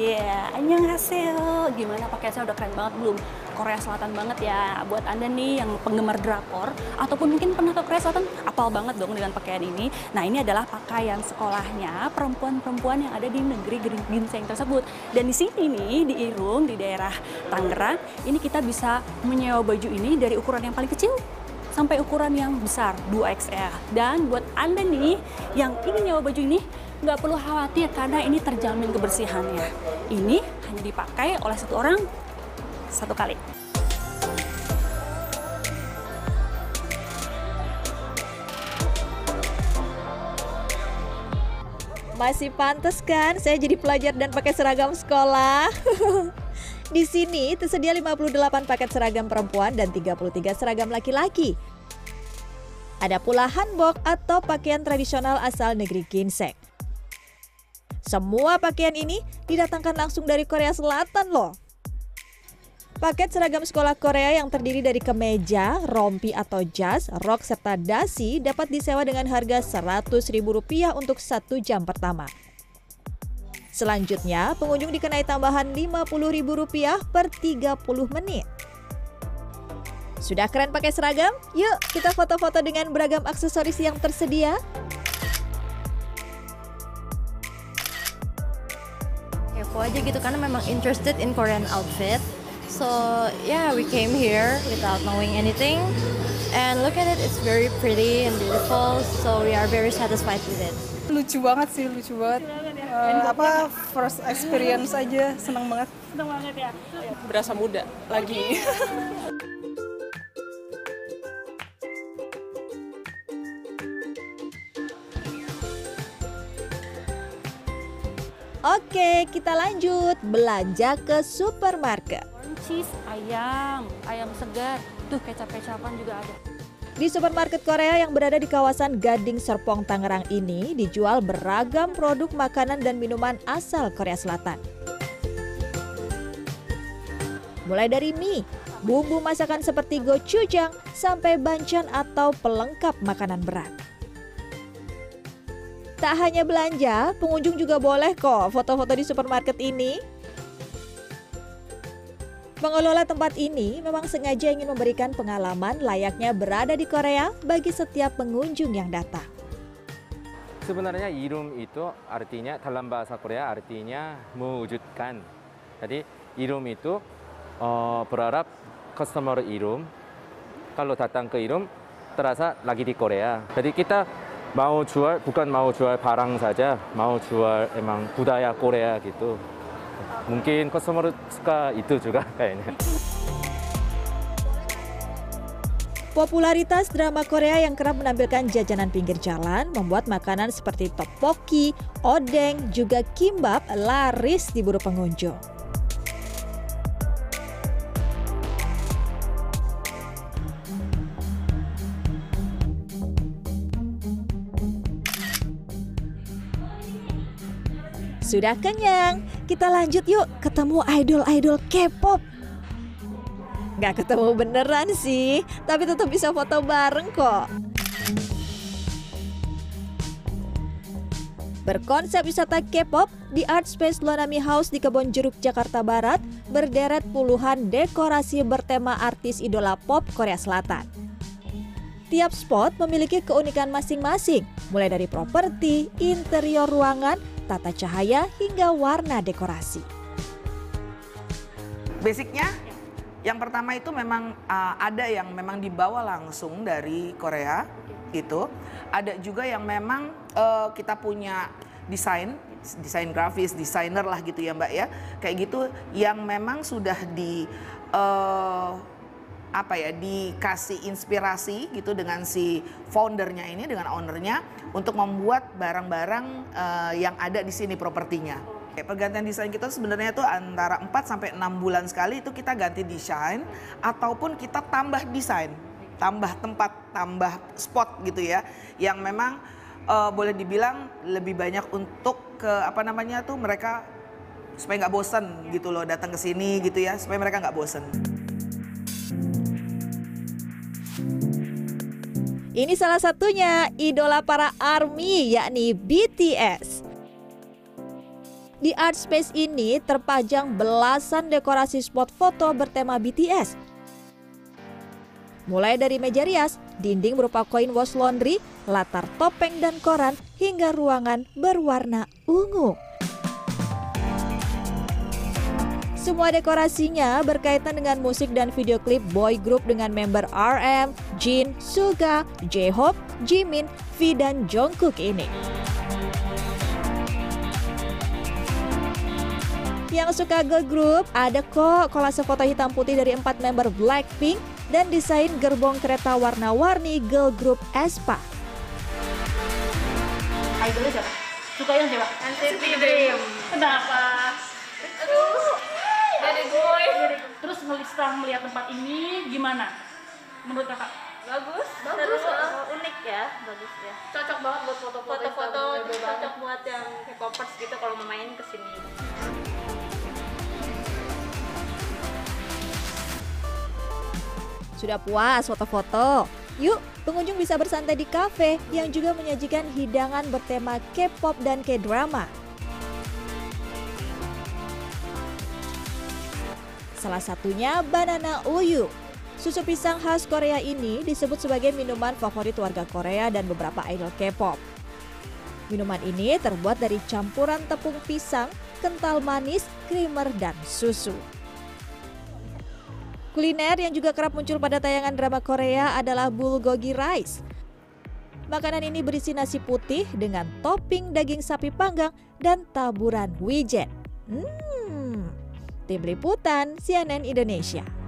Yeah, annyeonghaseyo. Gimana pakaian saya udah keren banget belum? Korea Selatan banget ya. Buat Anda nih yang penggemar drakor ataupun mungkin pernah ke Korea Selatan, apal banget dong dengan pakaian ini. Nah, ini adalah pakaian sekolahnya perempuan-perempuan yang ada di negeri ginseng tersebut. Dan di sini nih di Irung di daerah Tangerang, ini kita bisa menyewa baju ini dari ukuran yang paling kecil sampai ukuran yang besar 2XL. Dan buat Anda nih yang ingin nyewa baju ini, nggak perlu khawatir karena ini terjamin kebersihannya. Ini hanya dipakai oleh satu orang satu kali. Masih pantas kan saya jadi pelajar dan pakai seragam sekolah? Di sini tersedia 58 paket seragam perempuan dan 33 seragam laki-laki. Ada pula hanbok atau pakaian tradisional asal negeri ginseng. Semua pakaian ini didatangkan langsung dari Korea Selatan loh. Paket seragam sekolah Korea yang terdiri dari kemeja, rompi atau jas, rok serta dasi dapat disewa dengan harga Rp100.000 untuk satu jam pertama. Selanjutnya, pengunjung dikenai tambahan Rp50.000 per 30 menit. Sudah keren pakai seragam? Yuk kita foto-foto dengan beragam aksesoris yang tersedia. Kepo aja gitu karena memang interested in Korean outfit. So yeah, we came here without knowing anything. And look at it, it's very pretty and beautiful. So we are very satisfied with it. Lucu banget sih, lucu banget. Uh, apa first experience aja, seneng banget. Seneng banget ya. Berasa muda lagi. Oke, kita lanjut belanja ke supermarket. Cheese, ayam, ayam segar. Tuh kecap-kecapan juga ada. Di supermarket Korea yang berada di kawasan Gading Serpong Tangerang ini dijual beragam produk makanan dan minuman asal Korea Selatan. Mulai dari mie, bumbu masakan seperti gochujang, sampai banchan atau pelengkap makanan berat. Tak hanya belanja, pengunjung juga boleh kok foto-foto di supermarket ini. Pengelola tempat ini memang sengaja ingin memberikan pengalaman layaknya berada di Korea bagi setiap pengunjung yang datang. Sebenarnya irum itu artinya dalam bahasa Korea artinya mewujudkan. Jadi irum itu uh, berharap customer irum kalau datang ke irum terasa lagi di Korea. Jadi kita mau jual bukan mau jual barang saja, mau jual emang budaya Korea gitu. Mungkin customer suka itu juga kayaknya. Popularitas drama Korea yang kerap menampilkan jajanan pinggir jalan membuat makanan seperti tteokbokki, odeng, juga kimbap laris diburu pengunjung. Sudah kenyang? Kita lanjut yuk ketemu idol-idol K-pop. Gak ketemu beneran sih, tapi tetap bisa foto bareng kok. Berkonsep wisata K-pop, di Art Space Lonami House di Kebon Jeruk, Jakarta Barat, berderet puluhan dekorasi bertema artis idola pop Korea Selatan. Tiap spot memiliki keunikan masing-masing, mulai dari properti, interior ruangan, tata cahaya, hingga warna dekorasi. Basicnya, yang pertama itu memang uh, ada yang memang dibawa langsung dari Korea, itu. Ada juga yang memang uh, kita punya desain, desain grafis, desainer lah gitu ya Mbak ya, kayak gitu yang memang sudah di uh, apa ya dikasih inspirasi gitu dengan si foundernya ini dengan ownernya untuk membuat barang-barang uh, yang ada di sini propertinya. Pergantian desain kita sebenarnya itu antara 4 sampai 6 bulan sekali itu kita ganti desain ataupun kita tambah desain, tambah tempat, tambah spot gitu ya yang memang uh, boleh dibilang lebih banyak untuk ke apa namanya tuh mereka supaya nggak bosen gitu loh datang ke sini gitu ya supaya mereka nggak bosen. Ini salah satunya idola para ARMY yakni BTS. Di art space ini terpajang belasan dekorasi spot foto bertema BTS. Mulai dari meja rias, dinding berupa koin wash laundry, latar topeng dan koran, hingga ruangan berwarna ungu. Semua dekorasinya berkaitan dengan musik dan video klip boy group dengan member RM, Jin, Suga, J-Hope, Jimin, V dan Jungkook ini. Yang suka girl group, ada kok kolase foto hitam putih dari empat member Blackpink dan desain gerbong kereta warna-warni girl group Aespa. Idolnya siapa? Suka yang siapa? NCT Dream. Kenapa? Setelah melihat tempat ini gimana? Menurut kakak? Bagus, Bagus, seru, ah. unik ya, bagus ya. Cocok banget buat foto-foto. Foto-foto cocok buat yang K-popers gitu kalau mau main ke sini. Sudah puas foto-foto? Yuk, pengunjung bisa bersantai di kafe yang juga menyajikan hidangan bertema K-pop dan K-drama. Salah satunya banana uyu. Susu pisang khas Korea ini disebut sebagai minuman favorit warga Korea dan beberapa idol K-pop. Minuman ini terbuat dari campuran tepung pisang, kental manis, creamer, dan susu. Kuliner yang juga kerap muncul pada tayangan drama Korea adalah bulgogi rice. Makanan ini berisi nasi putih dengan topping daging sapi panggang dan taburan wijen. Hmm. Tim Liputan CNN Indonesia.